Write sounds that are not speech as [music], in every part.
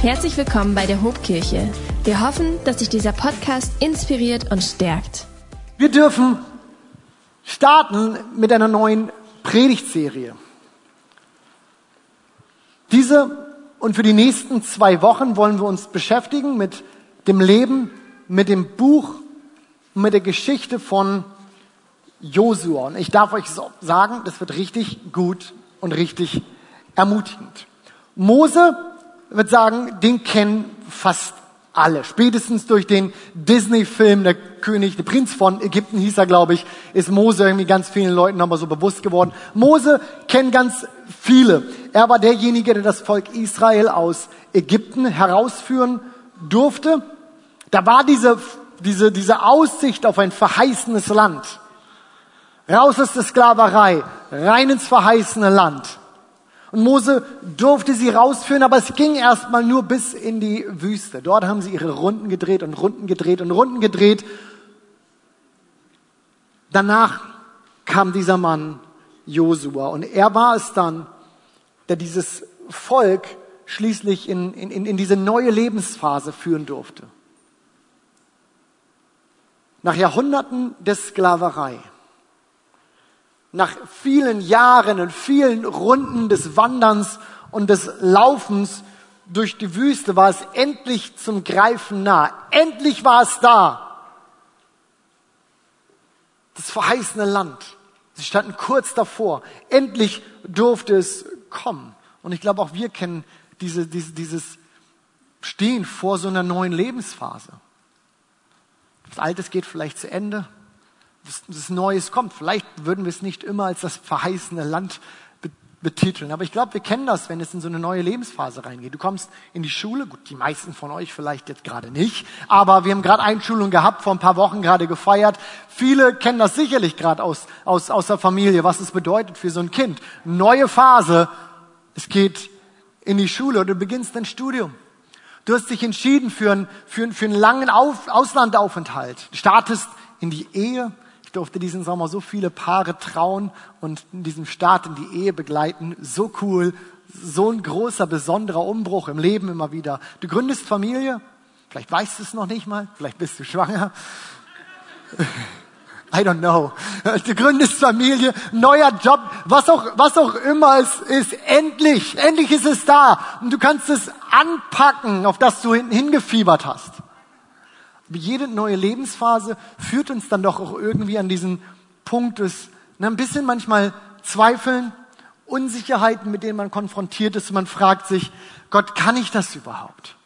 Herzlich willkommen bei der Hobkirche. Wir hoffen, dass sich dieser Podcast inspiriert und stärkt. Wir dürfen starten mit einer neuen Predigtserie. Diese und für die nächsten zwei Wochen wollen wir uns beschäftigen mit dem Leben, mit dem Buch, mit der Geschichte von Josua. Und ich darf euch sagen, das wird richtig gut und richtig ermutigend. Mose wird sagen, den kennen fast alle. Spätestens durch den Disney-Film, der König, der Prinz von Ägypten hieß er, glaube ich, ist Mose irgendwie ganz vielen Leuten nochmal so bewusst geworden. Mose kennen ganz viele. Er war derjenige, der das Volk Israel aus Ägypten herausführen durfte. Da war diese, diese, diese Aussicht auf ein verheißenes Land. Raus aus der Sklaverei, rein ins verheißene Land. Und Mose durfte sie rausführen, aber es ging erstmal nur bis in die Wüste. Dort haben sie ihre Runden gedreht und Runden gedreht und Runden gedreht. Danach kam dieser Mann Josua und er war es dann, der dieses Volk schließlich in, in, in diese neue Lebensphase führen durfte. Nach Jahrhunderten der Sklaverei nach vielen Jahren und vielen Runden des Wanderns und des Laufens durch die Wüste war es endlich zum Greifen nah. Endlich war es da. Das verheißene Land. Sie standen kurz davor. Endlich durfte es kommen. Und ich glaube, auch wir kennen diese, diese, dieses Stehen vor so einer neuen Lebensphase. Das Altes geht vielleicht zu Ende das Neues kommt. Vielleicht würden wir es nicht immer als das verheißene Land betiteln. Aber ich glaube, wir kennen das, wenn es in so eine neue Lebensphase reingeht. Du kommst in die Schule, gut, die meisten von euch vielleicht jetzt gerade nicht, aber wir haben gerade Einschulung gehabt, vor ein paar Wochen gerade gefeiert. Viele kennen das sicherlich gerade aus, aus, aus der Familie, was es bedeutet für so ein Kind. Neue Phase, es geht in die Schule oder du beginnst dein Studium. Du hast dich entschieden für einen, für, für einen langen Auf, Auslandaufenthalt. Du startest in die Ehe, ich durfte diesen Sommer so viele Paare trauen und in diesem Start in die Ehe begleiten. So cool, so ein großer, besonderer Umbruch im Leben immer wieder. Du gründest Familie, vielleicht weißt du es noch nicht mal, vielleicht bist du schwanger. [laughs] I don't know. Du gründest Familie, neuer Job, was auch, was auch immer es ist. Endlich, endlich ist es da. Und du kannst es anpacken, auf das du hingefiebert hast jede neue Lebensphase führt uns dann doch auch irgendwie an diesen Punkt des, ne, ein bisschen manchmal Zweifeln, Unsicherheiten, mit denen man konfrontiert ist. Und man fragt sich, Gott, kann ich das überhaupt?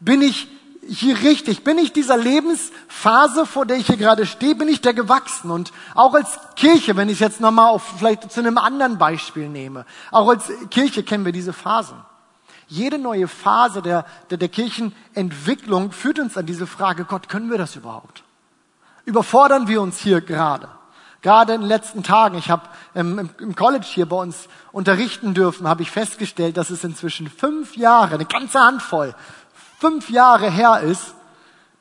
Bin ich hier richtig? Bin ich dieser Lebensphase, vor der ich hier gerade stehe, bin ich der gewachsen? Und auch als Kirche, wenn ich es jetzt nochmal auf vielleicht zu einem anderen Beispiel nehme, auch als Kirche kennen wir diese Phasen. Jede neue Phase der, der, der Kirchenentwicklung führt uns an diese Frage, Gott, können wir das überhaupt? Überfordern wir uns hier gerade? Gerade in den letzten Tagen, ich habe ähm, im College hier bei uns unterrichten dürfen, habe ich festgestellt, dass es inzwischen fünf Jahre, eine ganze Handvoll, fünf Jahre her ist,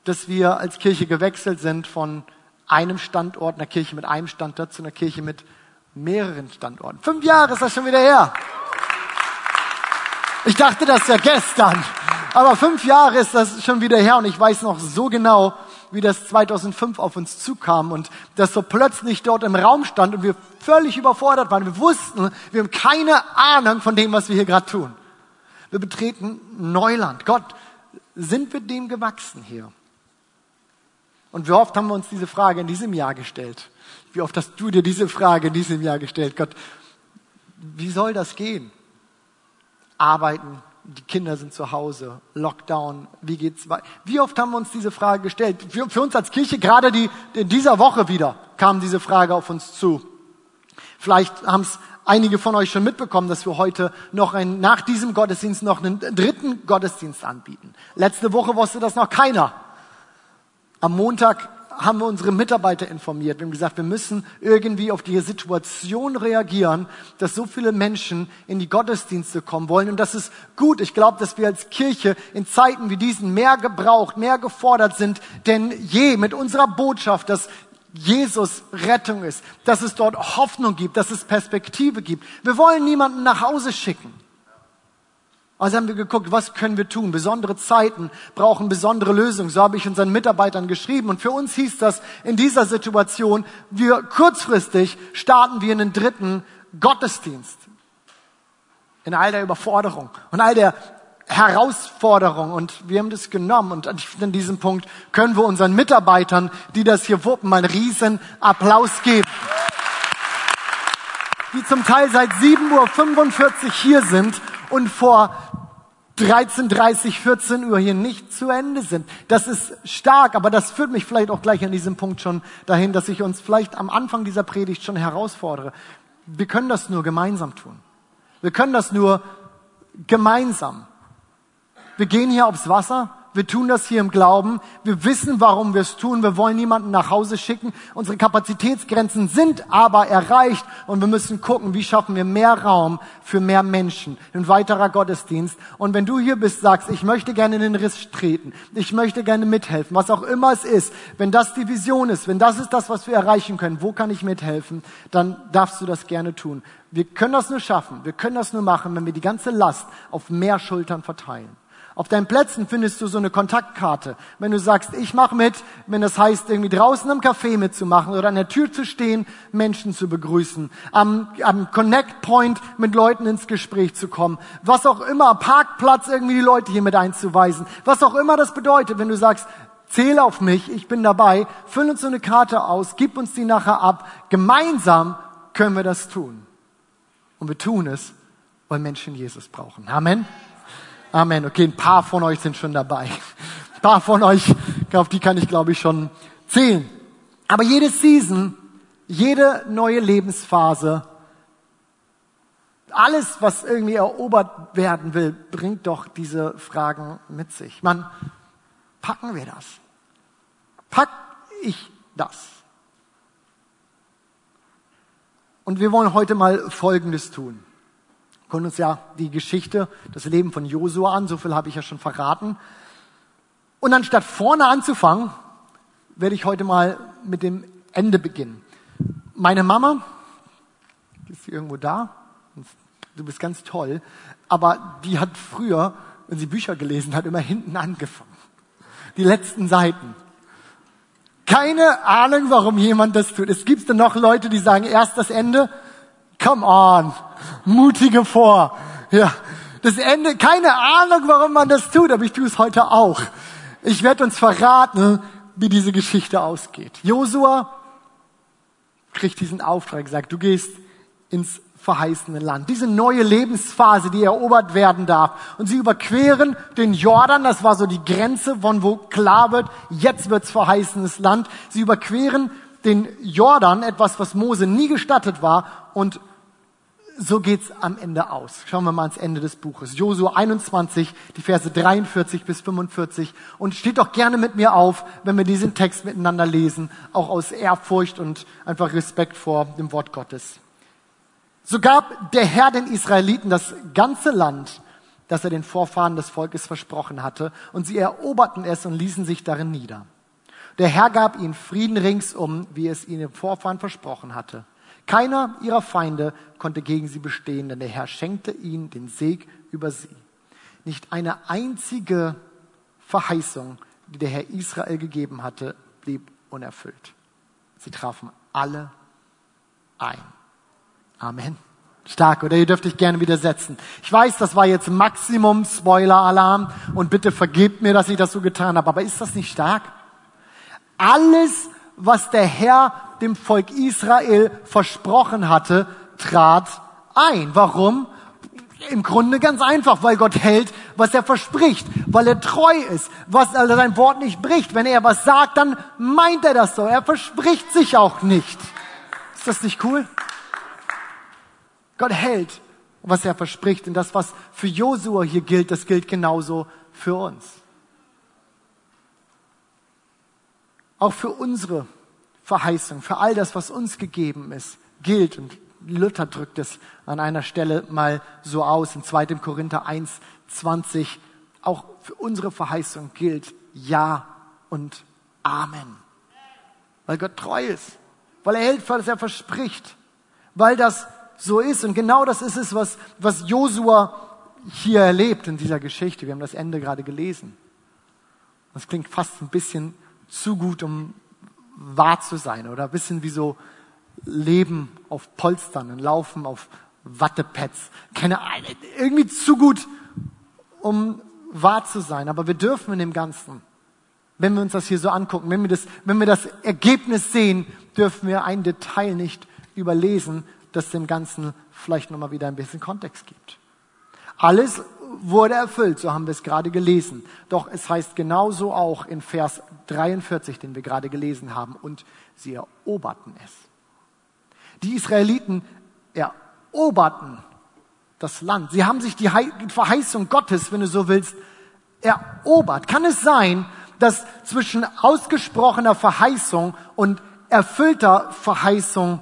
dass wir als Kirche gewechselt sind von einem Standort, einer Kirche mit einem Standort zu einer Kirche mit mehreren Standorten. Fünf Jahre ist das schon wieder her. Ich dachte das ja gestern. Aber fünf Jahre ist das schon wieder her und ich weiß noch so genau, wie das 2005 auf uns zukam und das so plötzlich dort im Raum stand und wir völlig überfordert waren. Wir wussten, wir haben keine Ahnung von dem, was wir hier gerade tun. Wir betreten Neuland. Gott, sind wir dem gewachsen hier? Und wie oft haben wir uns diese Frage in diesem Jahr gestellt? Wie oft hast du dir diese Frage in diesem Jahr gestellt? Gott, wie soll das gehen? Arbeiten, die Kinder sind zu Hause, Lockdown, wie geht's weiter? Wie oft haben wir uns diese Frage gestellt? Für, für uns als Kirche, gerade die, in dieser Woche wieder, kam diese Frage auf uns zu. Vielleicht haben es einige von euch schon mitbekommen, dass wir heute noch ein, nach diesem Gottesdienst noch einen dritten Gottesdienst anbieten. Letzte Woche wusste das noch keiner. Am Montag haben wir unsere Mitarbeiter informiert. Wir haben gesagt, wir müssen irgendwie auf die Situation reagieren, dass so viele Menschen in die Gottesdienste kommen wollen. Und das ist gut. Ich glaube, dass wir als Kirche in Zeiten wie diesen mehr gebraucht, mehr gefordert sind denn je mit unserer Botschaft, dass Jesus Rettung ist, dass es dort Hoffnung gibt, dass es Perspektive gibt. Wir wollen niemanden nach Hause schicken. Also haben wir geguckt, was können wir tun? Besondere Zeiten brauchen besondere Lösungen. So habe ich unseren Mitarbeitern geschrieben. Und für uns hieß das in dieser Situation, wir kurzfristig starten wir einen dritten Gottesdienst. In all der Überforderung und all der Herausforderung. Und wir haben das genommen. Und an diesem Punkt können wir unseren Mitarbeitern, die das hier wuppen, mal einen riesen Applaus geben. Die zum Teil seit 7.45 Uhr hier sind und vor 13.30, 14 Uhr hier nicht zu Ende sind. Das ist stark, aber das führt mich vielleicht auch gleich an diesem Punkt schon dahin, dass ich uns vielleicht am Anfang dieser Predigt schon herausfordere. Wir können das nur gemeinsam tun. Wir können das nur gemeinsam. Wir gehen hier aufs Wasser wir tun das hier im Glauben. Wir wissen, warum wir es tun. Wir wollen niemanden nach Hause schicken. Unsere Kapazitätsgrenzen sind aber erreicht und wir müssen gucken, wie schaffen wir mehr Raum für mehr Menschen. Ein weiterer Gottesdienst. Und wenn du hier bist, sagst, ich möchte gerne in den Riss treten. Ich möchte gerne mithelfen. Was auch immer es ist. Wenn das die Vision ist, wenn das ist das, was wir erreichen können, wo kann ich mithelfen? Dann darfst du das gerne tun. Wir können das nur schaffen. Wir können das nur machen, wenn wir die ganze Last auf mehr Schultern verteilen. Auf deinen Plätzen findest du so eine Kontaktkarte. Wenn du sagst, ich mache mit, wenn das heißt, irgendwie draußen am Café mitzumachen oder an der Tür zu stehen, Menschen zu begrüßen, am, am Connect Point mit Leuten ins Gespräch zu kommen, was auch immer, Parkplatz irgendwie die Leute hier mit einzuweisen, was auch immer das bedeutet, wenn du sagst, zähle auf mich, ich bin dabei, füll uns so eine Karte aus, gib uns die nachher ab, gemeinsam können wir das tun. Und wir tun es, weil Menschen Jesus brauchen. Amen. Amen. Okay, ein paar von euch sind schon dabei. Ein paar von euch, auf die kann ich glaube ich schon zählen. Aber jede Season, jede neue Lebensphase, alles, was irgendwie erobert werden will, bringt doch diese Fragen mit sich. Man, packen wir das? Pack ich das? Und wir wollen heute mal Folgendes tun gucken uns ja die Geschichte, das Leben von Josua an, so viel habe ich ja schon verraten. Und anstatt vorne anzufangen, werde ich heute mal mit dem Ende beginnen. Meine Mama, ist sie irgendwo da? Du bist ganz toll, aber die hat früher, wenn sie Bücher gelesen hat, immer hinten angefangen. Die letzten Seiten. Keine Ahnung, warum jemand das tut. Es gibt dann noch Leute, die sagen erst das Ende. Come on mutige vor. Ja, das Ende, keine Ahnung, warum man das tut, aber ich tue es heute auch. Ich werde uns verraten, wie diese Geschichte ausgeht. Josua kriegt diesen Auftrag, sagt, du gehst ins verheißene Land. Diese neue Lebensphase, die erobert werden darf. Und sie überqueren den Jordan, das war so die Grenze, von wo klar wird, jetzt wird's verheißenes Land. Sie überqueren den Jordan, etwas, was Mose nie gestattet war, und so geht's am Ende aus. Schauen wir mal ans Ende des Buches. Josua 21, die Verse 43 bis 45. Und steht doch gerne mit mir auf, wenn wir diesen Text miteinander lesen, auch aus Ehrfurcht und einfach Respekt vor dem Wort Gottes. So gab der Herr den Israeliten das ganze Land, das er den Vorfahren des Volkes versprochen hatte, und sie eroberten es und ließen sich darin nieder. Der Herr gab ihnen Frieden ringsum, wie es ihnen Vorfahren versprochen hatte. Keiner ihrer Feinde konnte gegen sie bestehen, denn der Herr schenkte ihnen den Seg über sie. Nicht eine einzige Verheißung, die der Herr Israel gegeben hatte, blieb unerfüllt. Sie trafen alle ein. Amen. Stark, oder? Ihr dürft euch gerne widersetzen. Ich weiß, das war jetzt Maximum Spoiler-Alarm und bitte vergebt mir, dass ich das so getan habe, aber ist das nicht stark? Alles, was der Herr dem Volk Israel versprochen hatte, trat ein. Warum? Im Grunde ganz einfach, weil Gott hält, was er verspricht, weil er treu ist, was er sein Wort nicht bricht. Wenn er was sagt, dann meint er das so. Er verspricht sich auch nicht. Ist das nicht cool? Gott hält, was er verspricht. Und das, was für Josua hier gilt, das gilt genauso für uns. Auch für unsere Verheißung, für all das, was uns gegeben ist, gilt. Und Luther drückt es an einer Stelle mal so aus, in 2. Korinther 1, 20. Auch für unsere Verheißung gilt Ja und Amen. Weil Gott treu ist, weil er hält, was er verspricht, weil das so ist. Und genau das ist es, was, was Josua hier erlebt in dieser Geschichte. Wir haben das Ende gerade gelesen. Das klingt fast ein bisschen zu gut, um wahr zu sein oder ein bisschen wie so Leben auf Polstern und Laufen auf Wattepads. Keine Ahnung, irgendwie zu gut, um wahr zu sein. Aber wir dürfen in dem Ganzen, wenn wir uns das hier so angucken, wenn wir das, wenn wir das Ergebnis sehen, dürfen wir ein Detail nicht überlesen, das dem Ganzen vielleicht nochmal wieder ein bisschen Kontext gibt. Alles wurde erfüllt, so haben wir es gerade gelesen. Doch es heißt genauso auch in Vers 43, den wir gerade gelesen haben, und sie eroberten es. Die Israeliten eroberten das Land. Sie haben sich die Verheißung Gottes, wenn du so willst, erobert. Kann es sein, dass zwischen ausgesprochener Verheißung und erfüllter Verheißung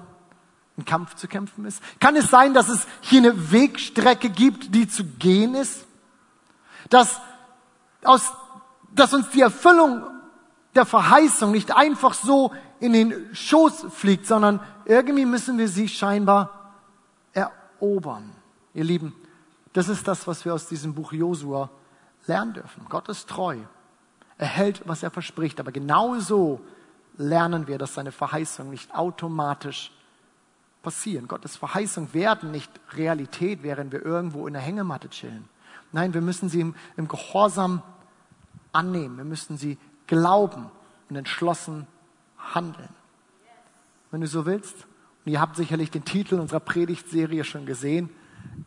ein Kampf zu kämpfen ist? Kann es sein, dass es hier eine Wegstrecke gibt, die zu gehen ist? Dass, aus, dass uns die Erfüllung der Verheißung nicht einfach so in den Schoß fliegt, sondern irgendwie müssen wir sie scheinbar erobern. Ihr Lieben, das ist das, was wir aus diesem Buch Josua lernen dürfen. Gott ist treu. Er hält, was er verspricht. Aber genauso lernen wir, dass seine Verheißungen nicht automatisch passieren. Gottes Verheißungen werden nicht Realität, während wir irgendwo in der Hängematte chillen. Nein, wir müssen sie im, im Gehorsam annehmen. Wir müssen sie glauben und entschlossen handeln. Wenn du so willst, und ihr habt sicherlich den Titel unserer Predigtserie schon gesehen,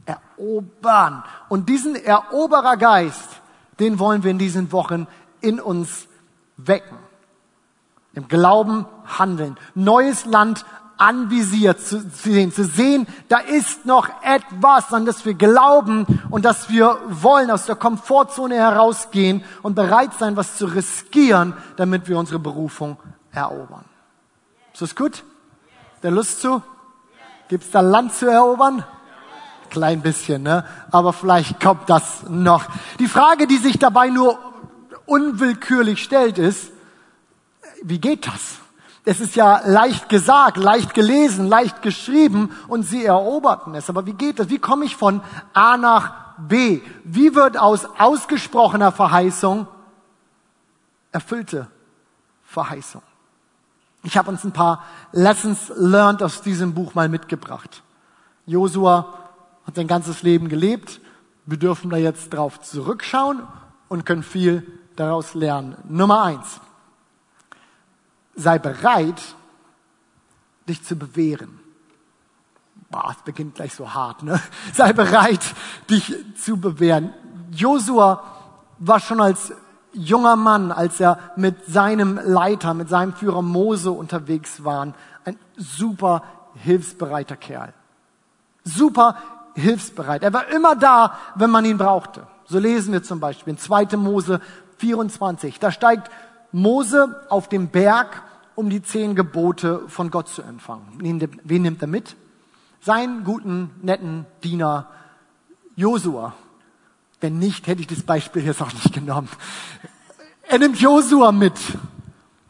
erobern. Und diesen Eroberergeist, den wollen wir in diesen Wochen in uns wecken. Im Glauben handeln. Neues Land anvisiert zu sehen, zu sehen, da ist noch etwas, an das wir glauben und dass wir wollen, aus der Komfortzone herausgehen und bereit sein, was zu riskieren, damit wir unsere Berufung erobern. Ist das gut? Der Lust zu? Gibt's da Land zu erobern? Klein bisschen, ne? Aber vielleicht kommt das noch. Die Frage, die sich dabei nur unwillkürlich stellt, ist, wie geht das? Es ist ja leicht gesagt, leicht gelesen, leicht geschrieben und sie eroberten es. Aber wie geht das? Wie komme ich von A nach B? Wie wird aus ausgesprochener Verheißung erfüllte Verheißung? Ich habe uns ein paar Lessons learned aus diesem Buch mal mitgebracht. Josua hat sein ganzes Leben gelebt. Wir dürfen da jetzt drauf zurückschauen und können viel daraus lernen. Nummer eins sei bereit, dich zu bewähren. Boah, es beginnt gleich so hart, ne? [laughs] Sei bereit, dich zu bewähren. Josua war schon als junger Mann, als er mit seinem Leiter, mit seinem Führer Mose unterwegs war, ein super hilfsbereiter Kerl. Super hilfsbereit. Er war immer da, wenn man ihn brauchte. So lesen wir zum Beispiel in 2. Mose 24. Da steigt Mose auf dem Berg, um die zehn Gebote von Gott zu empfangen. Wen nimmt er mit? Seinen guten, netten Diener Josua. Wenn nicht, hätte ich das Beispiel jetzt auch nicht genommen. Er nimmt Josua mit.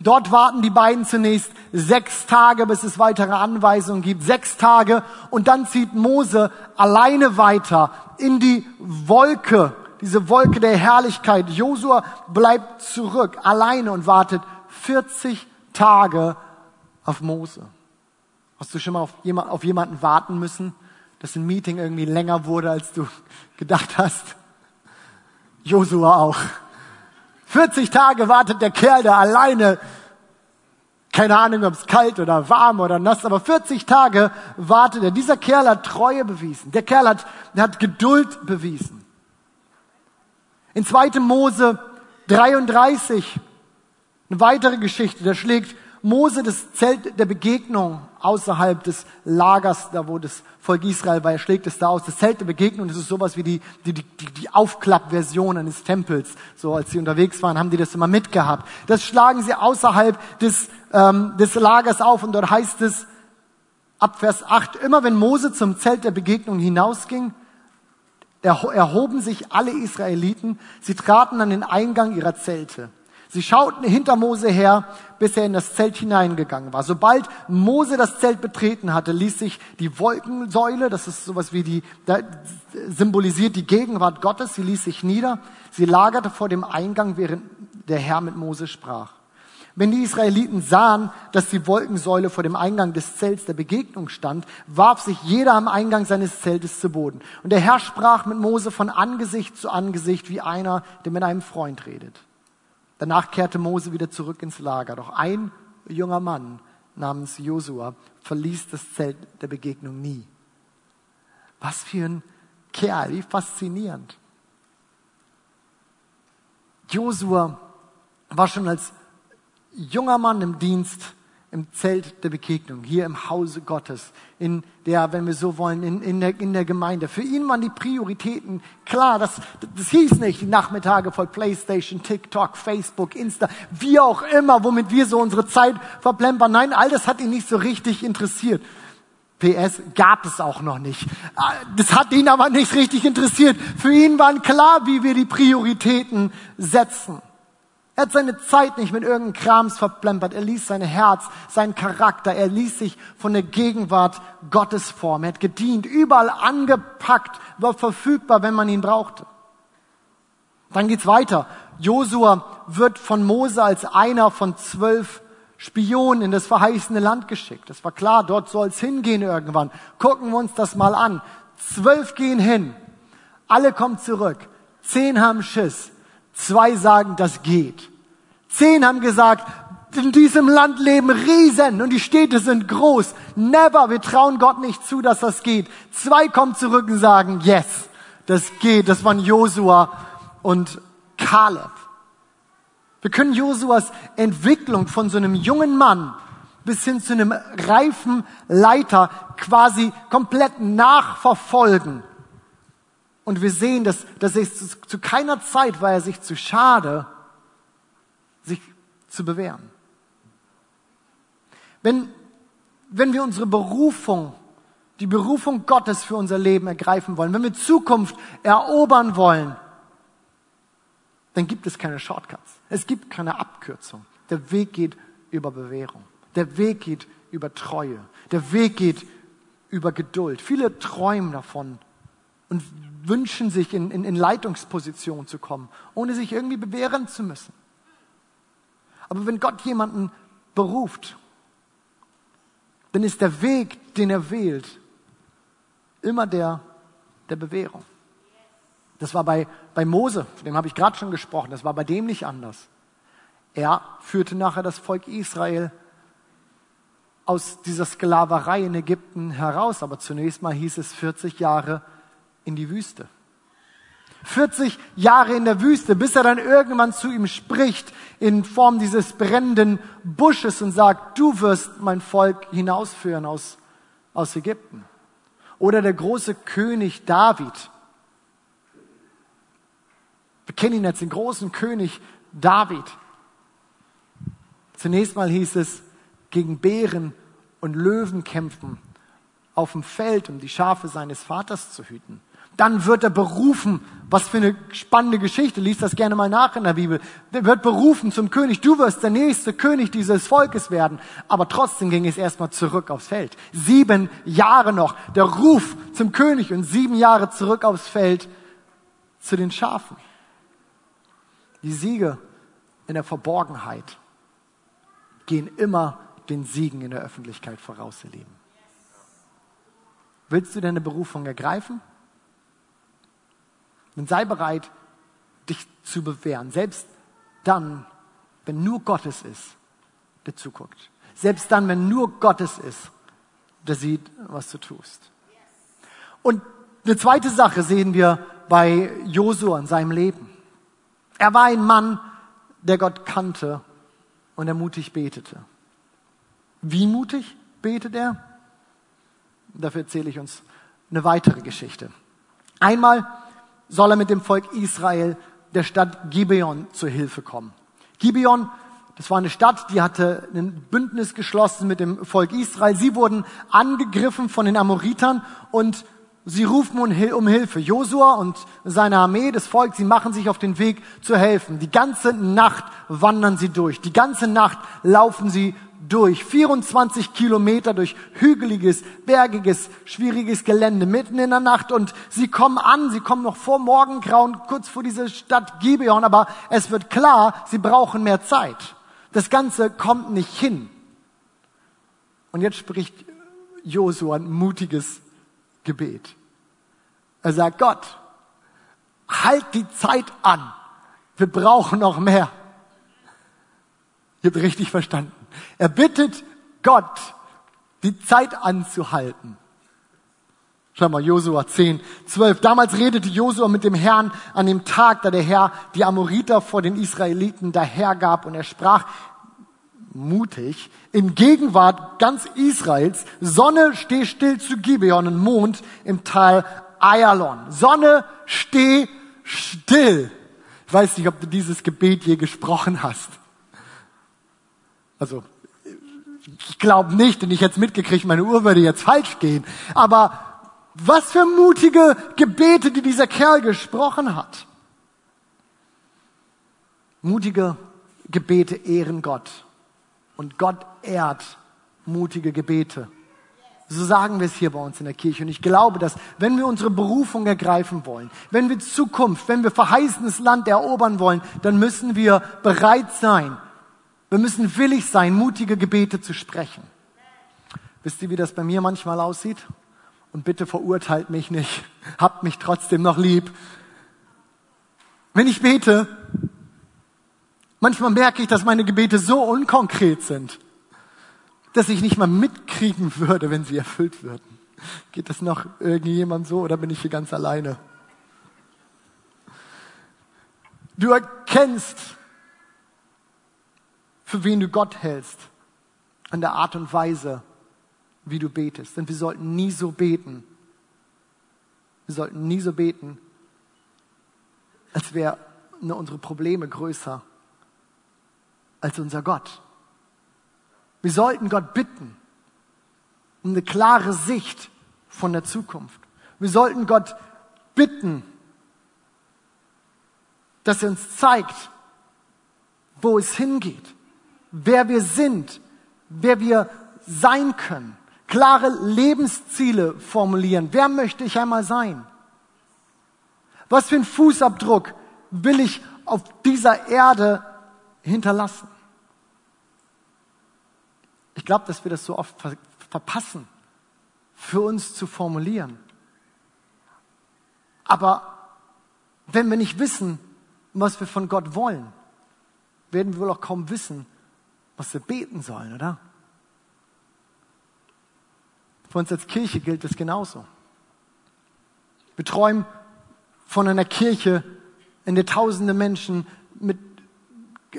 Dort warten die beiden zunächst sechs Tage, bis es weitere Anweisungen gibt. Sechs Tage. Und dann zieht Mose alleine weiter in die Wolke diese Wolke der Herrlichkeit. Josua bleibt zurück, alleine und wartet 40 Tage auf Mose. Hast du schon mal auf, jemand, auf jemanden warten müssen, dass ein Meeting irgendwie länger wurde, als du [laughs] gedacht hast? Josua auch. 40 Tage wartet der Kerl da alleine. Keine Ahnung, ob es kalt oder warm oder nass, aber 40 Tage wartet er. Dieser Kerl hat Treue bewiesen. Der Kerl hat, hat Geduld bewiesen. In 2. Mose 33, eine weitere Geschichte, da schlägt Mose das Zelt der Begegnung außerhalb des Lagers, da wo das Volk Israel war, er schlägt es da aus. Das Zelt der Begegnung, das ist sowas wie die, die, die, die Aufklappversion eines Tempels. So als sie unterwegs waren, haben die das immer mitgehabt. Das schlagen sie außerhalb des, ähm, des Lagers auf und dort heißt es ab Vers 8, immer wenn Mose zum Zelt der Begegnung hinausging, erhoben sich alle Israeliten, sie traten an den Eingang ihrer Zelte. Sie schauten hinter Mose her, bis er in das Zelt hineingegangen war. Sobald Mose das Zelt betreten hatte, ließ sich die Wolkensäule, das ist sowas wie die, da symbolisiert die Gegenwart Gottes, sie ließ sich nieder. Sie lagerte vor dem Eingang, während der Herr mit Mose sprach. Wenn die Israeliten sahen, dass die Wolkensäule vor dem Eingang des Zelts der Begegnung stand, warf sich jeder am Eingang seines Zeltes zu Boden. Und der Herr sprach mit Mose von Angesicht zu Angesicht, wie einer, der mit einem Freund redet. Danach kehrte Mose wieder zurück ins Lager. Doch ein junger Mann namens Josua verließ das Zelt der Begegnung nie. Was für ein Kerl, wie faszinierend. Josua war schon als junger Mann im Dienst im Zelt der Begegnung, hier im Hause Gottes, in der, wenn wir so wollen, in, in, der, in der Gemeinde. Für ihn waren die Prioritäten klar. Das, das hieß nicht die Nachmittage voll Playstation, TikTok, Facebook, Insta, wie auch immer, womit wir so unsere Zeit verplempern. Nein, all das hat ihn nicht so richtig interessiert. PS gab es auch noch nicht. Das hat ihn aber nicht richtig interessiert. Für ihn waren klar, wie wir die Prioritäten setzen. Er hat seine Zeit nicht mit irgendeinem Krams verplempert. Er ließ sein Herz, seinen Charakter, er ließ sich von der Gegenwart Gottes formen. Er hat gedient, überall angepackt, war verfügbar, wenn man ihn brauchte. Dann geht's weiter. Josua wird von Mose als einer von zwölf Spionen in das verheißene Land geschickt. Das war klar, dort soll es hingehen irgendwann. Gucken wir uns das mal an. Zwölf gehen hin. Alle kommen zurück. Zehn haben Schiss. Zwei sagen, das geht. Zehn haben gesagt, in diesem Land leben Riesen und die Städte sind groß. Never, wir trauen Gott nicht zu, dass das geht. Zwei kommen zurück und sagen, yes, das geht. Das waren Josua und Kaleb. Wir können Josuas Entwicklung von so einem jungen Mann bis hin zu einem reifen Leiter quasi komplett nachverfolgen. Und wir sehen, dass, dass er zu, zu keiner Zeit war er sich zu schade, sich zu bewähren. Wenn, wenn wir unsere Berufung, die Berufung Gottes für unser Leben ergreifen wollen, wenn wir Zukunft erobern wollen, dann gibt es keine Shortcuts. Es gibt keine Abkürzung. Der Weg geht über Bewährung. Der Weg geht über Treue. Der Weg geht über Geduld. Viele träumen davon und wünschen sich, in, in, in Leitungsposition zu kommen, ohne sich irgendwie bewähren zu müssen. Aber wenn Gott jemanden beruft, dann ist der Weg, den er wählt, immer der der Bewährung. Das war bei, bei Mose, von dem habe ich gerade schon gesprochen, das war bei dem nicht anders. Er führte nachher das Volk Israel aus dieser Sklaverei in Ägypten heraus, aber zunächst mal hieß es 40 Jahre in die Wüste. 40 Jahre in der Wüste, bis er dann irgendwann zu ihm spricht in Form dieses brennenden Busches und sagt, du wirst mein Volk hinausführen aus, aus Ägypten. Oder der große König David. Wir kennen ihn jetzt, den großen König David. Zunächst mal hieß es, gegen Bären und Löwen kämpfen auf dem Feld, um die Schafe seines Vaters zu hüten. Dann wird er berufen. Was für eine spannende Geschichte. Lies das gerne mal nach in der Bibel. Er wird berufen zum König. Du wirst der nächste König dieses Volkes werden. Aber trotzdem ging es erstmal zurück aufs Feld. Sieben Jahre noch. Der Ruf zum König und sieben Jahre zurück aufs Feld zu den Schafen. Die Siege in der Verborgenheit gehen immer den Siegen in der Öffentlichkeit voraus, ihr Lieben. Willst du deine Berufung ergreifen? Dann sei bereit, dich zu bewähren. Selbst dann, wenn nur Gottes ist, der zuguckt. Selbst dann, wenn nur Gottes ist, der sieht, was du tust. Und eine zweite Sache sehen wir bei Josua in seinem Leben. Er war ein Mann, der Gott kannte und er mutig betete. Wie mutig betet er? Dafür erzähle ich uns eine weitere Geschichte. Einmal soll er mit dem Volk Israel der Stadt Gibeon zur Hilfe kommen. Gibeon, das war eine Stadt, die hatte ein Bündnis geschlossen mit dem Volk Israel. Sie wurden angegriffen von den Amoritern und Sie rufen um Hilfe. Josua und seine Armee, das Volk, sie machen sich auf den Weg zu helfen. Die ganze Nacht wandern sie durch. Die ganze Nacht laufen sie durch. 24 Kilometer durch hügeliges, bergiges, schwieriges Gelände mitten in der Nacht. Und sie kommen an, sie kommen noch vor Morgengrauen, kurz vor dieser Stadt Gibeon. Aber es wird klar, sie brauchen mehr Zeit. Das Ganze kommt nicht hin. Und jetzt spricht Josua ein mutiges Gebet. Er sagt, Gott, halt die Zeit an. Wir brauchen noch mehr. Ihr habt richtig verstanden. Er bittet Gott, die Zeit anzuhalten. Schau mal, Josua 10, 12. Damals redete Josua mit dem Herrn an dem Tag, da der Herr die Amoriter vor den Israeliten dahergab und er sprach, mutig, in Gegenwart ganz Israels, Sonne steh still zu Gibeon und Mond im Tal Ayalon. Sonne steh still. Ich weiß nicht, ob du dieses Gebet je gesprochen hast. Also, ich glaube nicht, denn ich hätte mitgekriegt, meine Uhr würde jetzt falsch gehen. Aber was für mutige Gebete, die dieser Kerl gesprochen hat. Mutige Gebete ehren Gott. Und Gott ehrt mutige Gebete. So sagen wir es hier bei uns in der Kirche. Und ich glaube, dass wenn wir unsere Berufung ergreifen wollen, wenn wir Zukunft, wenn wir verheißenes Land erobern wollen, dann müssen wir bereit sein. Wir müssen willig sein, mutige Gebete zu sprechen. Wisst ihr, wie das bei mir manchmal aussieht? Und bitte verurteilt mich nicht. Habt mich trotzdem noch lieb. Wenn ich bete, Manchmal merke ich, dass meine Gebete so unkonkret sind, dass ich nicht mal mitkriegen würde, wenn sie erfüllt würden. Geht das noch irgendjemand so oder bin ich hier ganz alleine? Du erkennst, für wen du Gott hältst, an der Art und Weise, wie du betest. Denn wir sollten nie so beten. Wir sollten nie so beten, als wären unsere Probleme größer als unser Gott. Wir sollten Gott bitten um eine klare Sicht von der Zukunft. Wir sollten Gott bitten, dass er uns zeigt, wo es hingeht, wer wir sind, wer wir sein können, klare Lebensziele formulieren. Wer möchte ich einmal sein? Was für einen Fußabdruck will ich auf dieser Erde hinterlassen? Ich glaube, dass wir das so oft ver verpassen, für uns zu formulieren. Aber wenn wir nicht wissen, was wir von Gott wollen, werden wir wohl auch kaum wissen, was wir beten sollen, oder? Für uns als Kirche gilt es genauso. Wir träumen von einer Kirche, in der tausende Menschen mit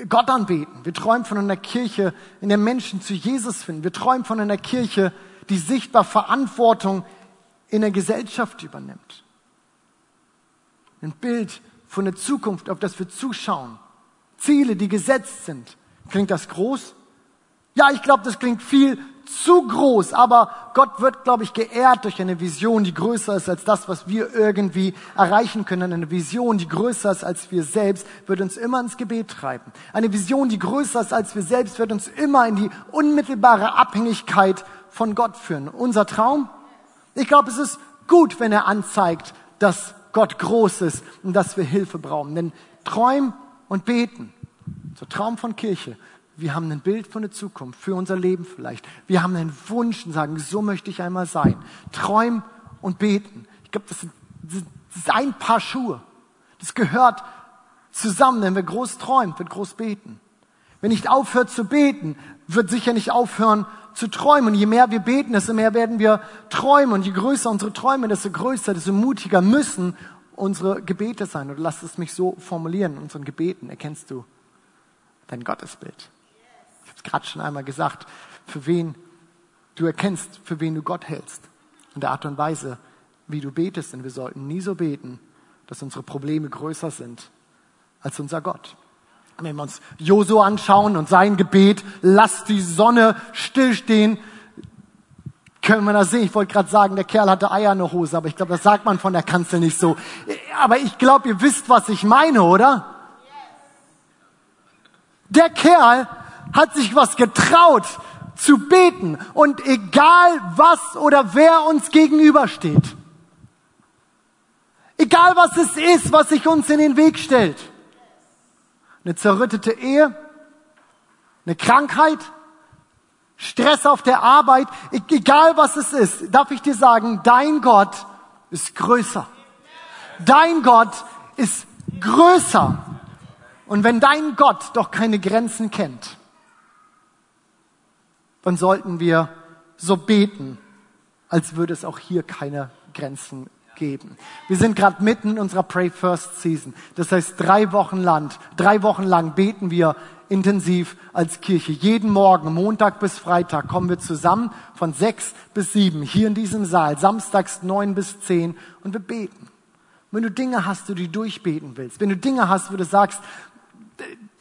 Gott anbeten. Wir träumen von einer Kirche, in der Menschen zu Jesus finden. Wir träumen von einer Kirche, die sichtbar Verantwortung in der Gesellschaft übernimmt. Ein Bild von der Zukunft, auf das wir zuschauen. Ziele, die gesetzt sind. Klingt das groß? Ja, ich glaube, das klingt viel zu groß, aber Gott wird, glaube ich, geehrt durch eine Vision, die größer ist als das, was wir irgendwie erreichen können. Eine Vision, die größer ist als wir selbst, wird uns immer ins Gebet treiben. Eine Vision, die größer ist als wir selbst, wird uns immer in die unmittelbare Abhängigkeit von Gott führen. Unser Traum? Ich glaube, es ist gut, wenn er anzeigt, dass Gott groß ist und dass wir Hilfe brauchen. Denn träumen und beten, so Traum von Kirche, wir haben ein Bild von der Zukunft, für unser Leben vielleicht. Wir haben einen Wunsch und sagen, so möchte ich einmal sein. Träumen und beten. Ich glaube, das, das ist ein Paar Schuhe. Das gehört zusammen. Wenn wir groß träumen, wird groß beten. Wenn nicht aufhört zu beten, wird sicher nicht aufhören zu träumen. Und je mehr wir beten, desto mehr werden wir träumen. Und je größer unsere Träume, desto größer, desto mutiger müssen unsere Gebete sein. Und lass es mich so formulieren. Unseren Gebeten erkennst du dein Gottesbild gerade schon einmal gesagt, für wen du erkennst, für wen du Gott hältst. Und der Art und Weise, wie du betest. Denn wir sollten nie so beten, dass unsere Probleme größer sind als unser Gott. Wenn wir uns Josu anschauen und sein Gebet, lass die Sonne stillstehen, Können wir das sehen? Ich wollte gerade sagen, der Kerl hatte Eier in der Hose, aber ich glaube, das sagt man von der Kanzel nicht so. Aber ich glaube, ihr wisst, was ich meine, oder? Der Kerl hat sich was getraut zu beten und egal was oder wer uns gegenübersteht, egal was es ist, was sich uns in den Weg stellt, eine zerrüttete Ehe, eine Krankheit, Stress auf der Arbeit, e-, egal was es ist, darf ich dir sagen, dein Gott ist größer. Dein Gott ist größer. Und wenn dein Gott doch keine Grenzen kennt, dann sollten wir so beten, als würde es auch hier keine Grenzen geben. Wir sind gerade mitten in unserer Pray First Season. Das heißt, drei Wochen lang, drei Wochen lang beten wir intensiv als Kirche. Jeden Morgen, Montag bis Freitag, kommen wir zusammen von sechs bis sieben hier in diesem Saal, samstags neun bis zehn und wir beten. Wenn du Dinge hast, die du durchbeten willst, wenn du Dinge hast, wo du sagst,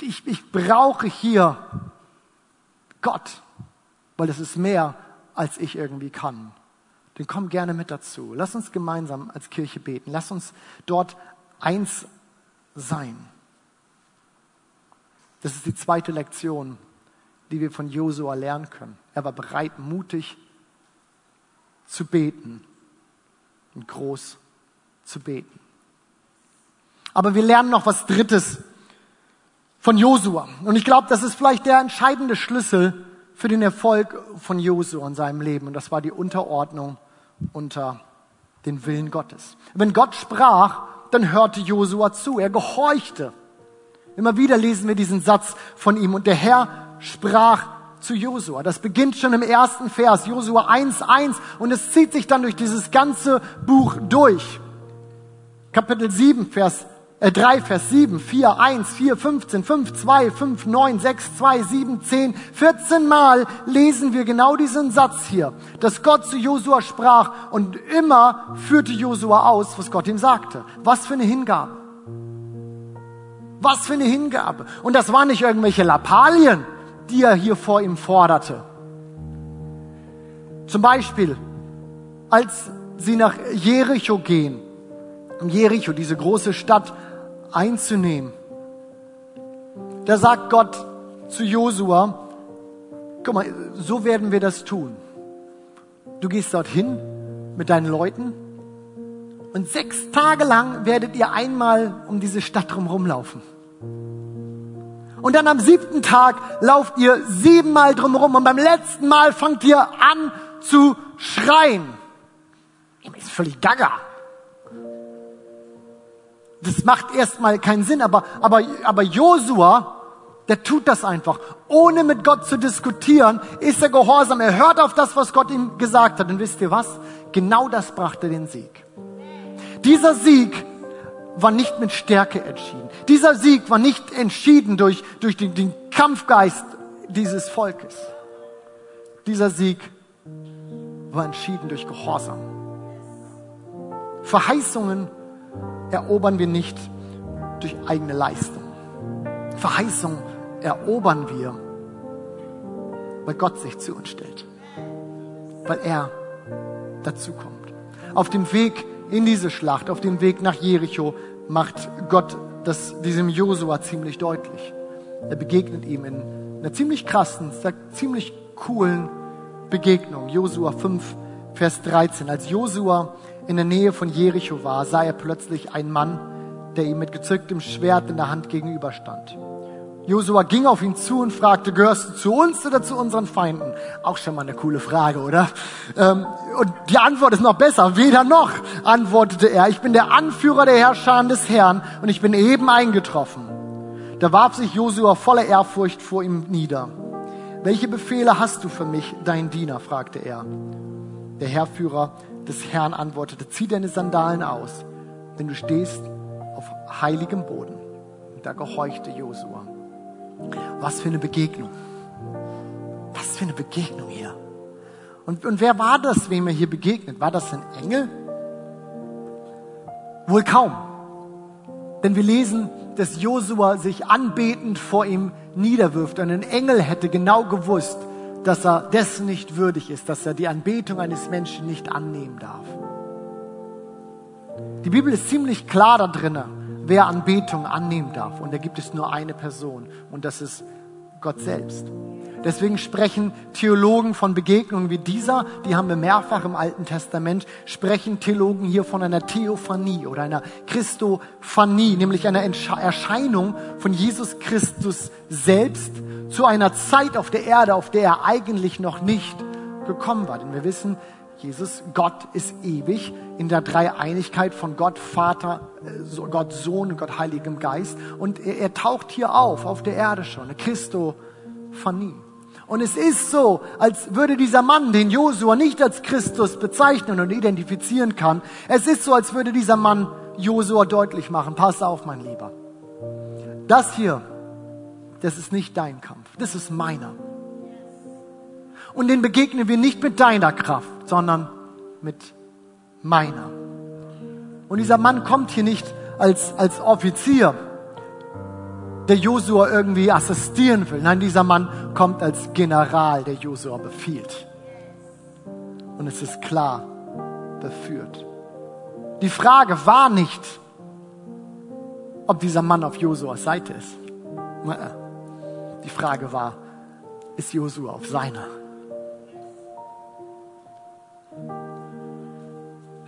ich, ich brauche hier Gott, weil es ist mehr, als ich irgendwie kann, dann komm gerne mit dazu. Lass uns gemeinsam als Kirche beten. Lass uns dort eins sein. Das ist die zweite Lektion, die wir von Josua lernen können. Er war bereit, mutig zu beten und groß zu beten. Aber wir lernen noch was Drittes von Josua. Und ich glaube, das ist vielleicht der entscheidende Schlüssel für den Erfolg von Josua in seinem Leben. Und das war die Unterordnung unter den Willen Gottes. Wenn Gott sprach, dann hörte Josua zu. Er gehorchte. Immer wieder lesen wir diesen Satz von ihm. Und der Herr sprach zu Josua. Das beginnt schon im ersten Vers, Josua 1.1. Und es zieht sich dann durch dieses ganze Buch durch. Kapitel 7, Vers äh, 3, Vers 7, 4, 1, 4, 15, 5, 2, 5, 9, 6, 2, 7, 10, 14 Mal lesen wir genau diesen Satz hier, dass Gott zu Josua sprach und immer führte Josua aus, was Gott ihm sagte. Was für eine Hingabe. Was für eine Hingabe. Und das waren nicht irgendwelche Lappalien, die er hier vor ihm forderte. Zum Beispiel, als sie nach Jericho gehen, Jericho, diese große Stadt, einzunehmen. Da sagt Gott zu Josua, guck mal, so werden wir das tun. Du gehst dorthin mit deinen Leuten und sechs Tage lang werdet ihr einmal um diese Stadt drumherum laufen. Und dann am siebten Tag lauft ihr siebenmal drumherum und beim letzten Mal fangt ihr an zu schreien. Ist völlig gaga das macht erstmal keinen Sinn, aber, aber, aber Josua, der tut das einfach. Ohne mit Gott zu diskutieren, ist er gehorsam. Er hört auf das, was Gott ihm gesagt hat. Und wisst ihr was? Genau das brachte den Sieg. Dieser Sieg war nicht mit Stärke entschieden. Dieser Sieg war nicht entschieden durch, durch den, den Kampfgeist dieses Volkes. Dieser Sieg war entschieden durch Gehorsam. Verheißungen erobern wir nicht durch eigene Leistung. Verheißung erobern wir, weil Gott sich zu uns stellt, weil er dazu kommt. Auf dem Weg in diese Schlacht, auf dem Weg nach Jericho, macht Gott das diesem Josua ziemlich deutlich. Er begegnet ihm in einer ziemlich krassen, ziemlich coolen Begegnung. Josua 5, Vers 13. Als Josua in der Nähe von Jericho war, sah er plötzlich einen Mann, der ihm mit gezücktem Schwert in der Hand gegenüberstand. Josua ging auf ihn zu und fragte, gehörst du zu uns oder zu unseren Feinden? Auch schon mal eine coole Frage, oder? Ähm, und die Antwort ist noch besser. Weder noch, antwortete er. Ich bin der Anführer der Herrscher des Herrn und ich bin eben eingetroffen. Da warf sich Josua voller Ehrfurcht vor ihm nieder. Welche Befehle hast du für mich, dein Diener? fragte er. Der Herrführer des Herrn antwortete, zieh deine Sandalen aus, denn du stehst auf heiligem Boden. Und da gehorchte Josua. Was für eine Begegnung. Was für eine Begegnung hier. Und, und wer war das, wem er hier begegnet? War das ein Engel? Wohl kaum. Denn wir lesen, dass Josua sich anbetend vor ihm niederwirft. Und ein Engel hätte genau gewusst, dass er dessen nicht würdig ist, dass er die Anbetung eines Menschen nicht annehmen darf. Die Bibel ist ziemlich klar da drinnen, wer Anbetung annehmen darf. Und da gibt es nur eine Person und das ist Gott selbst. Deswegen sprechen Theologen von Begegnungen wie dieser, die haben wir mehrfach im Alten Testament, sprechen Theologen hier von einer Theophanie oder einer Christophanie, nämlich einer Erscheinung von Jesus Christus selbst zu einer Zeit auf der Erde, auf der er eigentlich noch nicht gekommen war. Denn wir wissen, Jesus, Gott ist ewig in der Dreieinigkeit von Gott Vater, äh, Gott Sohn und Gott Heiligem Geist. Und er, er taucht hier auf, auf der Erde schon, Christophanie. Und es ist so, als würde dieser Mann, den Josua nicht als Christus bezeichnen und identifizieren kann, es ist so, als würde dieser Mann Josua deutlich machen, pass auf, mein Lieber. Das hier, das ist nicht dein Kampf, das ist meiner. Und den begegnen wir nicht mit deiner Kraft, sondern mit meiner. Und dieser Mann kommt hier nicht als, als Offizier, der Josua irgendwie assistieren will. Nein, dieser Mann kommt als General, der Josua befiehlt. Und es ist klar beführt. Die Frage war nicht, ob dieser Mann auf Josuas Seite ist. Die Frage war, ist Josua auf seiner?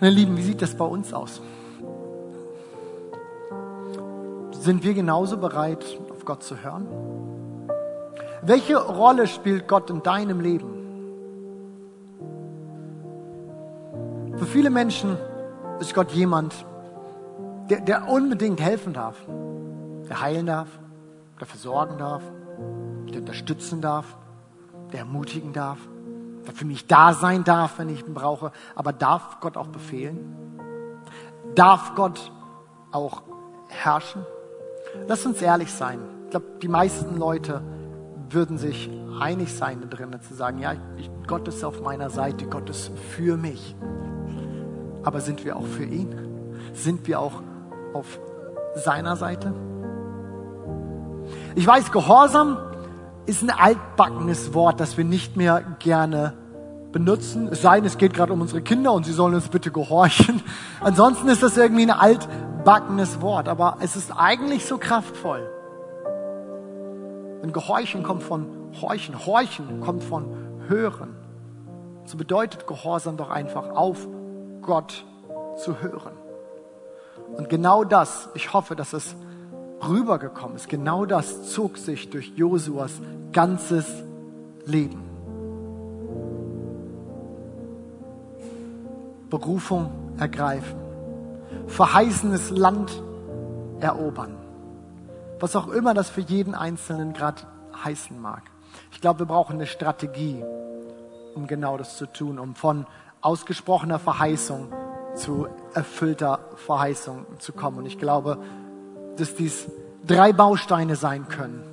Meine Lieben, wie sieht das bei uns aus? Sind wir genauso bereit, auf Gott zu hören? Welche Rolle spielt Gott in deinem Leben? Für viele Menschen ist Gott jemand, der, der unbedingt helfen darf, der heilen darf, der versorgen darf, der unterstützen darf, der ermutigen darf, für mich da sein darf, wenn ich ihn brauche. Aber darf Gott auch befehlen? Darf Gott auch herrschen? Lass uns ehrlich sein. Ich glaube, die meisten Leute würden sich einig sein da drinnen, zu sagen, ja, ich, Gott ist auf meiner Seite, Gott ist für mich. Aber sind wir auch für ihn? Sind wir auch auf seiner Seite? Ich weiß, Gehorsam ist ein altbackenes Wort, das wir nicht mehr gerne benutzen. Es sei denn, es geht gerade um unsere Kinder und sie sollen uns bitte gehorchen. [laughs] Ansonsten ist das irgendwie ein altbackenes Wort, aber es ist eigentlich so kraftvoll. Denn Gehorchen kommt von Horchen, Horchen kommt von Hören. So bedeutet Gehorsam doch einfach auf Gott zu hören. Und genau das, ich hoffe, dass es rübergekommen ist, genau das zog sich durch Josuas ganzes Leben. Berufung ergreifen verheißenes Land erobern. Was auch immer das für jeden Einzelnen gerade heißen mag. Ich glaube, wir brauchen eine Strategie, um genau das zu tun, um von ausgesprochener Verheißung zu erfüllter Verheißung zu kommen. Und ich glaube, dass dies drei Bausteine sein können,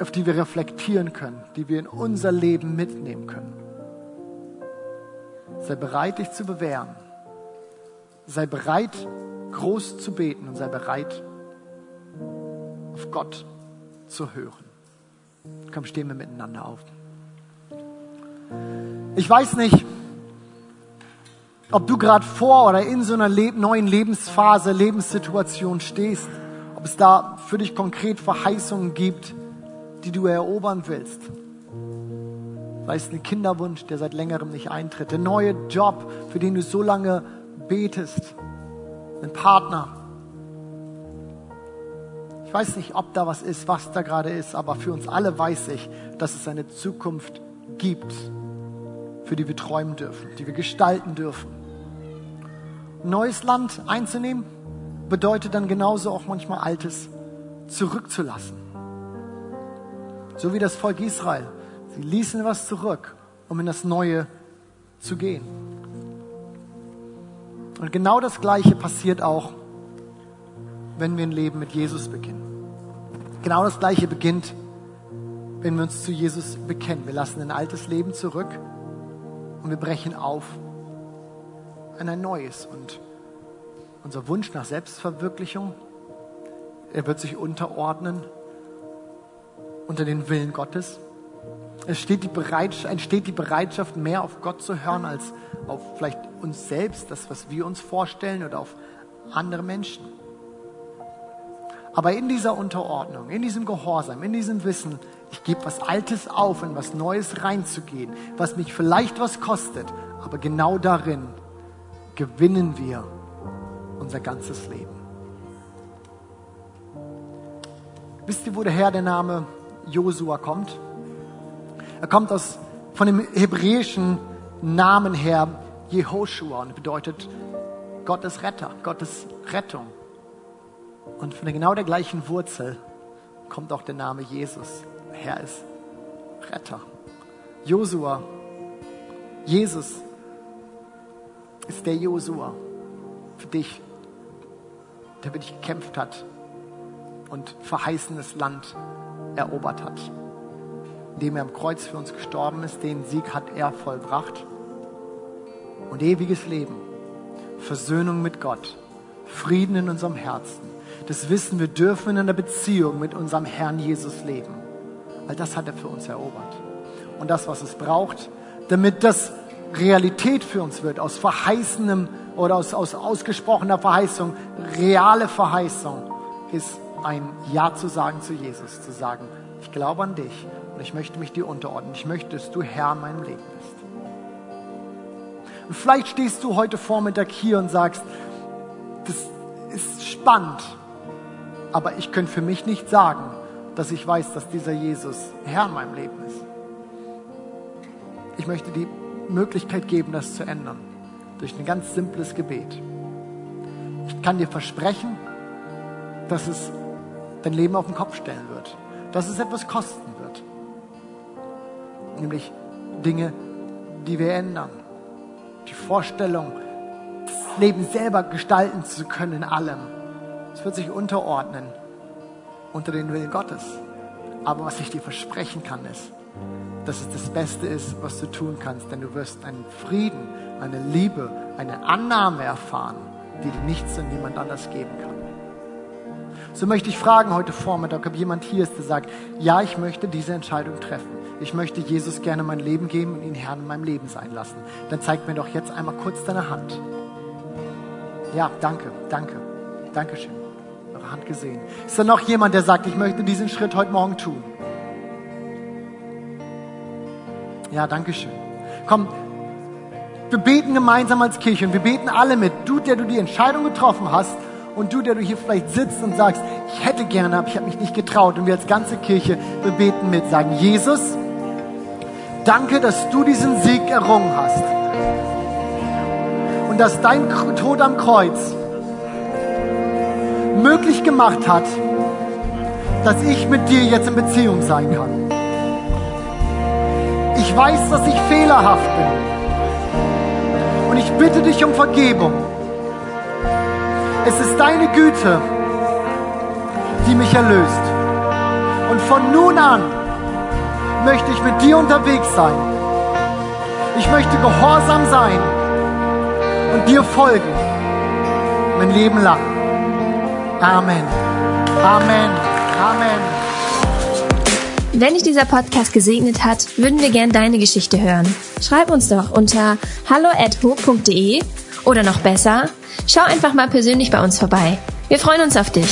auf die wir reflektieren können, die wir in unser Leben mitnehmen können. Sei bereit, dich zu bewähren Sei bereit, groß zu beten und sei bereit, auf Gott zu hören. Komm, stehen wir miteinander auf. Ich weiß nicht, ob du gerade vor oder in so einer neuen Lebensphase, Lebenssituation stehst, ob es da für dich konkret Verheißungen gibt, die du erobern willst. Sei es ein Kinderwunsch, der seit längerem nicht eintritt, der neue Job, für den du so lange betest, einen Partner. Ich weiß nicht, ob da was ist, was da gerade ist, aber für uns alle weiß ich, dass es eine Zukunft gibt, für die wir träumen dürfen, die wir gestalten dürfen. Neues Land einzunehmen bedeutet dann genauso auch manchmal Altes zurückzulassen. So wie das Volk Israel. Sie ließen was zurück, um in das Neue zu gehen. Und genau das Gleiche passiert auch, wenn wir ein Leben mit Jesus beginnen. Genau das Gleiche beginnt, wenn wir uns zu Jesus bekennen. Wir lassen ein altes Leben zurück und wir brechen auf in ein neues. Und unser Wunsch nach Selbstverwirklichung, er wird sich unterordnen unter den Willen Gottes. Es steht die Bereitschaft, entsteht die Bereitschaft, mehr auf Gott zu hören, als auf vielleicht uns selbst, das, was wir uns vorstellen, oder auf andere Menschen. Aber in dieser Unterordnung, in diesem Gehorsam, in diesem Wissen, ich gebe was Altes auf, in was Neues reinzugehen, was mich vielleicht was kostet, aber genau darin gewinnen wir unser ganzes Leben. Wisst ihr, wo der Herr der Name Josua kommt? Er kommt aus, von dem hebräischen Namen her Jehoshua und bedeutet Gottes Retter, Gottes Rettung. Und von genau der gleichen Wurzel kommt auch der Name Jesus. Herr ist Retter. Josua, Jesus ist der Josua für dich, der für dich gekämpft hat und verheißenes Land erobert hat. Indem er am Kreuz für uns gestorben ist, den Sieg hat er vollbracht. Und ewiges Leben, Versöhnung mit Gott, Frieden in unserem Herzen, das Wissen, wir dürfen in einer Beziehung mit unserem Herrn Jesus leben. Weil das hat er für uns erobert. Und das, was es braucht, damit das Realität für uns wird, aus verheißenem oder aus, aus ausgesprochener Verheißung, reale Verheißung, ist ein Ja zu sagen zu Jesus, zu sagen, ich glaube an dich und ich möchte mich dir unterordnen. Ich möchte, dass du Herr in meinem Leben bist. Und vielleicht stehst du heute Vormittag hier und sagst, das ist spannend, aber ich könnte für mich nicht sagen, dass ich weiß, dass dieser Jesus Herr in meinem Leben ist. Ich möchte die Möglichkeit geben, das zu ändern, durch ein ganz simples Gebet. Ich kann dir versprechen, dass es dein Leben auf den Kopf stellen wird, dass es etwas kosten wird, nämlich Dinge, die wir ändern, die Vorstellung, das Leben selber gestalten zu können in allem. Es wird sich unterordnen unter den Willen Gottes. Aber was ich dir versprechen kann, ist, dass es das Beste ist, was du tun kannst, denn du wirst einen Frieden, eine Liebe, eine Annahme erfahren, die dir nichts und niemand anders geben kann. So möchte ich fragen heute Vormittag, ob jemand hier ist, der sagt, ja, ich möchte diese Entscheidung treffen. Ich möchte Jesus gerne mein Leben geben und ihn Herrn in meinem Leben sein lassen. Dann zeig mir doch jetzt einmal kurz deine Hand. Ja, danke, danke, danke schön. Eure Hand gesehen. Ist da noch jemand, der sagt, ich möchte diesen Schritt heute Morgen tun? Ja, danke schön. Komm, wir beten gemeinsam als Kirche und wir beten alle mit. Du, der du die Entscheidung getroffen hast und du, der du hier vielleicht sitzt und sagst, ich hätte gerne, aber ich habe mich nicht getraut. Und wir als ganze Kirche, wir beten mit, sagen, Jesus, danke, dass du diesen Sieg errungen hast. Und dass dein Tod am Kreuz möglich gemacht hat, dass ich mit dir jetzt in Beziehung sein kann. Weiß, dass ich fehlerhaft bin. Und ich bitte dich um Vergebung. Es ist deine Güte, die mich erlöst. Und von nun an möchte ich mit dir unterwegs sein. Ich möchte gehorsam sein und dir folgen. Mein Leben lang. Amen. Amen. Amen. Wenn dich dieser Podcast gesegnet hat, würden wir gern deine Geschichte hören. Schreib uns doch unter hallo@ho.de oder noch besser, schau einfach mal persönlich bei uns vorbei. Wir freuen uns auf dich.